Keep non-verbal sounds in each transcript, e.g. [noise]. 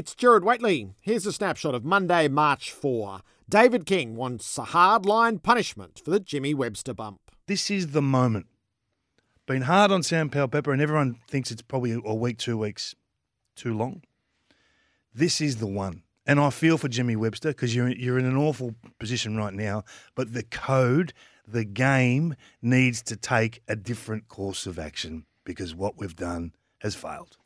It's Gerard Whateley. Here's a snapshot of Monday, March 4. David King wants a hardline punishment for the Jimmy Webster bump. This is the moment. Been hard on Sam Powell Pepper, and everyone thinks it's probably a week, two weeks too long. This is the one. And I feel for Jimmy Webster because you're, you're in an awful position right now. But the code, the game needs to take a different course of action because what we've done has failed.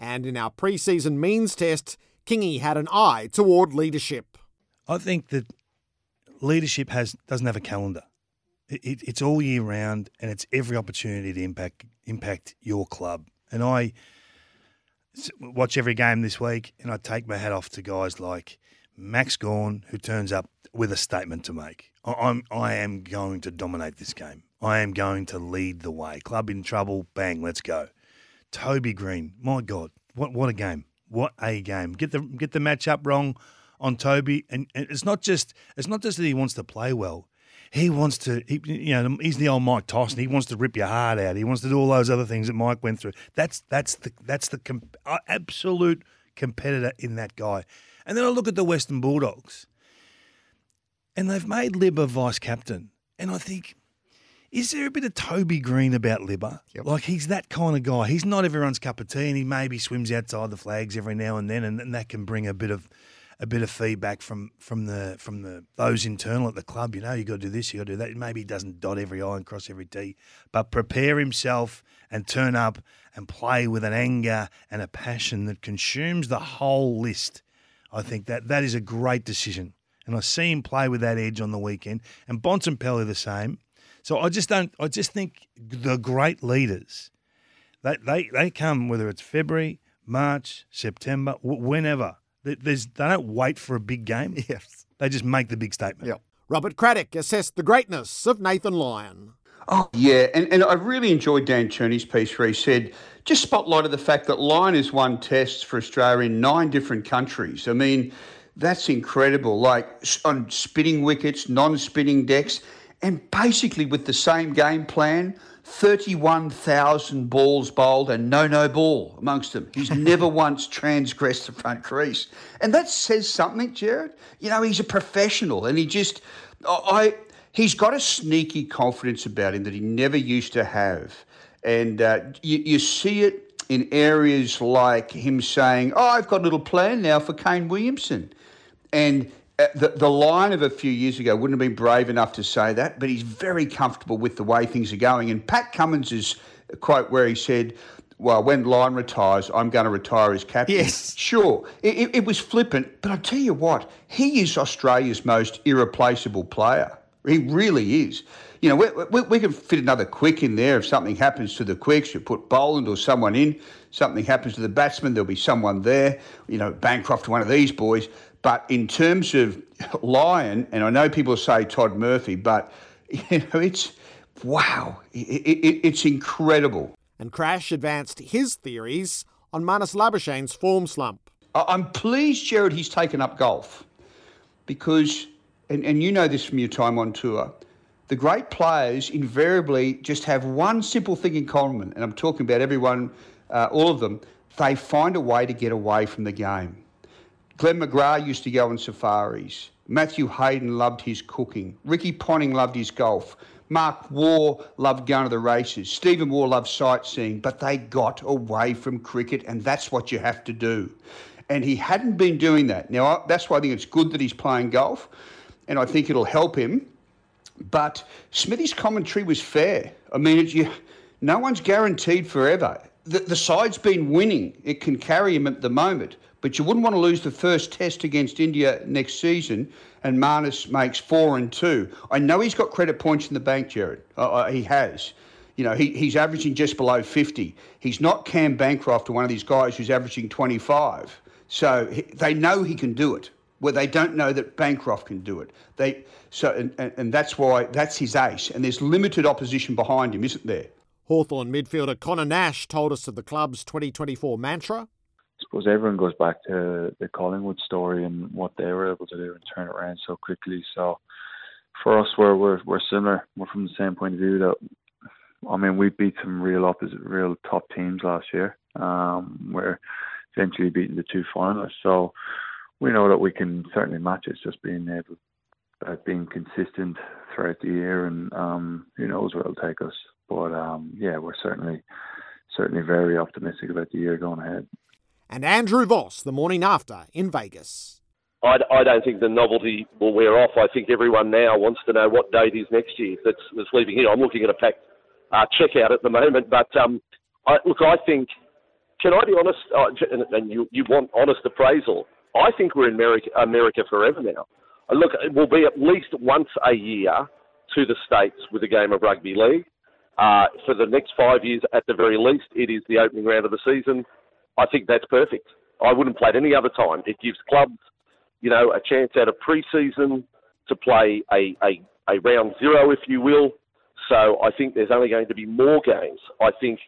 And in our pre season means test, Kingy had an eye toward leadership. I think that leadership has doesn't have a calendar. It, it, it's all year round, and it's every opportunity to impact impact your club. And I watch every game this week, and I take my hat off to guys like Max Gawn, who turns up with a statement to make. I- I'm I am going to dominate this game. I am going to lead the way. Club in trouble, bang, let's go. Toby Greene, my God, what what a game! What a game! Get the get the matchup wrong on Toby, and, and it's not just it's not just that he wants to play well. He wants to, he, you know, he's the old Mike Tyson. He wants to rip your heart out. He wants to do all those other things that Mike went through. That's that's the that's the uh, absolute competitor in that guy. And then I look at the Western Bulldogs, and they've made Libba vice captain, and I think is there a bit of Toby Greene about Libba? Like he's that kind of guy. He's not everyone's cup of tea, and he maybe swims outside the flags every now and then, and, and that can bring a bit of a bit of feedback from from the from the those internal at the club. You know, you got to do this, you got to do that. Maybe he doesn't dot every I and cross every T, but prepare himself and turn up and play with an anger and a passion that consumes the whole list. I think that that is a great decision, and I see him play with that edge on the weekend. And Bontempelli the same. So I just don't. I just think the great leaders, they they, they come whether it's February, March, September, wh- whenever. They- There's, they don't wait for a big game. [laughs] Yes. They just make the big statement. Yep. Robert Craddock assessed the greatness of Nathan Lyon. Oh, yeah. And, and I really enjoyed Dan Cherny's piece where he said, just spotlighted the fact that Lyon has won tests for Australia in nine different countries. I mean, that's incredible. Like on spinning wickets, non spinning decks, and basically with the same game plan 31,000 balls bowled and no no ball amongst them. He's [laughs] never once transgressed the front crease. And that says something, Gerard. You know, he's a professional and he just, I, he's got a sneaky confidence about him that he never used to have. And uh, you, you see it in areas like him saying, Oh, I've got a little plan now for Kane Williamson. And Uh, the, the Lyon of a few years ago wouldn't have been brave enough to say that, but he's very comfortable with the way things are going. And Pat Cummins' is uh, quote where he said, well, when Lyon retires, I'm going to retire as captain. Yes. Sure, it, it, it was flippant, but I tell you what, he is Australia's most irreplaceable player. He really is. You know, we, we, we can fit another quick in there if something happens to the quicks. You put Boland or someone in, something happens to the batsman, there'll be someone there. You know, Bancroft, one of these boys. But in terms of [laughs] Lyon, and I know people say Todd Murphy, but [laughs] you know, it's wow, it, it, it's incredible. And Crash advanced his theories on Marnus Labuschagne's form slump. I'm pleased, Gerard, he's taken up golf because, and, and you know this from your time on tour, the great players invariably just have one simple thing in common, and I'm talking about everyone, uh, all of them. They find a way to get away from the game. Glenn McGrath used to go on safaris. Matthew Hayden loved his cooking. Ricky Ponting loved his golf. Mark Waugh loved going to the races. Stephen Waugh loved sightseeing, but they got away from cricket, and that's what you have to do. And he hadn't been doing that. Now, that's why I think it's good that he's playing golf, and I think it'll help him. But Smithy's commentary was fair. I mean, it, you, no one's guaranteed forever. The, the side's been winning. It can carry him at the moment. But you wouldn't want to lose the first test against India next season and Marnus makes four and two. I know he's got credit points in the bank, Gerard. Uh, he has. You know, he, he's averaging just below 50. He's not Cam Bancroft or one of these guys who's averaging 25. So he, they know he can do it. Where they don't know that Bancroft can do it. They so and, and, and that's why that's his ace. And there's limited opposition behind him, isn't there? Hawthorn midfielder Connor Nash told us of the club's 2024 mantra I suppose everyone goes back to the Collingwood story and what they were able to do and turn it around so quickly. So for us, we're we're, we're similar. We're from the same point of view that I mean we beat some real opposite, real top teams last year. Um, we're eventually beating the two finalists, so we know that we can certainly match it. It's just being able, uh, being consistent throughout the year, and um, who knows where it'll take us. But um, yeah, we're certainly certainly very optimistic about the year going ahead and Andrew Voss the morning after in Vegas. I, I don't think the novelty will wear off. I think everyone now wants to know what date is next year that's, that's leaving here. I'm looking at a packed uh, checkout at the moment, but um, I, look, I think, can I be honest, uh, and, and you, you want honest appraisal, I think we're in America, America forever now. Uh, look, it will be at least once a year to the States with a game of rugby league. Uh, for the next five years, at the very least, it is the opening round of the season. I think that's perfect. I wouldn't play it any other time. It gives clubs, you know, a chance out of pre-season to play a, a, a round zero, if you will. So I think there's only going to be more games. I think,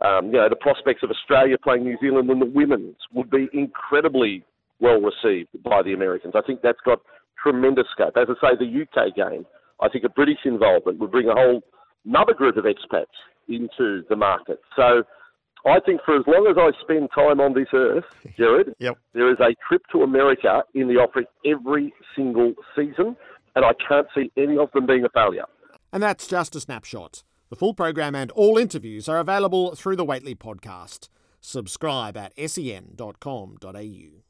um, you know, the prospects of Australia playing New Zealand in the women's would be incredibly well received by the Americans. I think that's got tremendous scope. As I say, the UK game, I think a British involvement would bring a whole another group of expats into the market. So I think for as long as I spend time on this earth, [laughs] Gerard, yep. there is a trip to America in the offering every single season, and I can't see any of them being a failure. And that's just a snapshot. The full program and all interviews are available through the Whateley podcast. Subscribe at sen.com.au.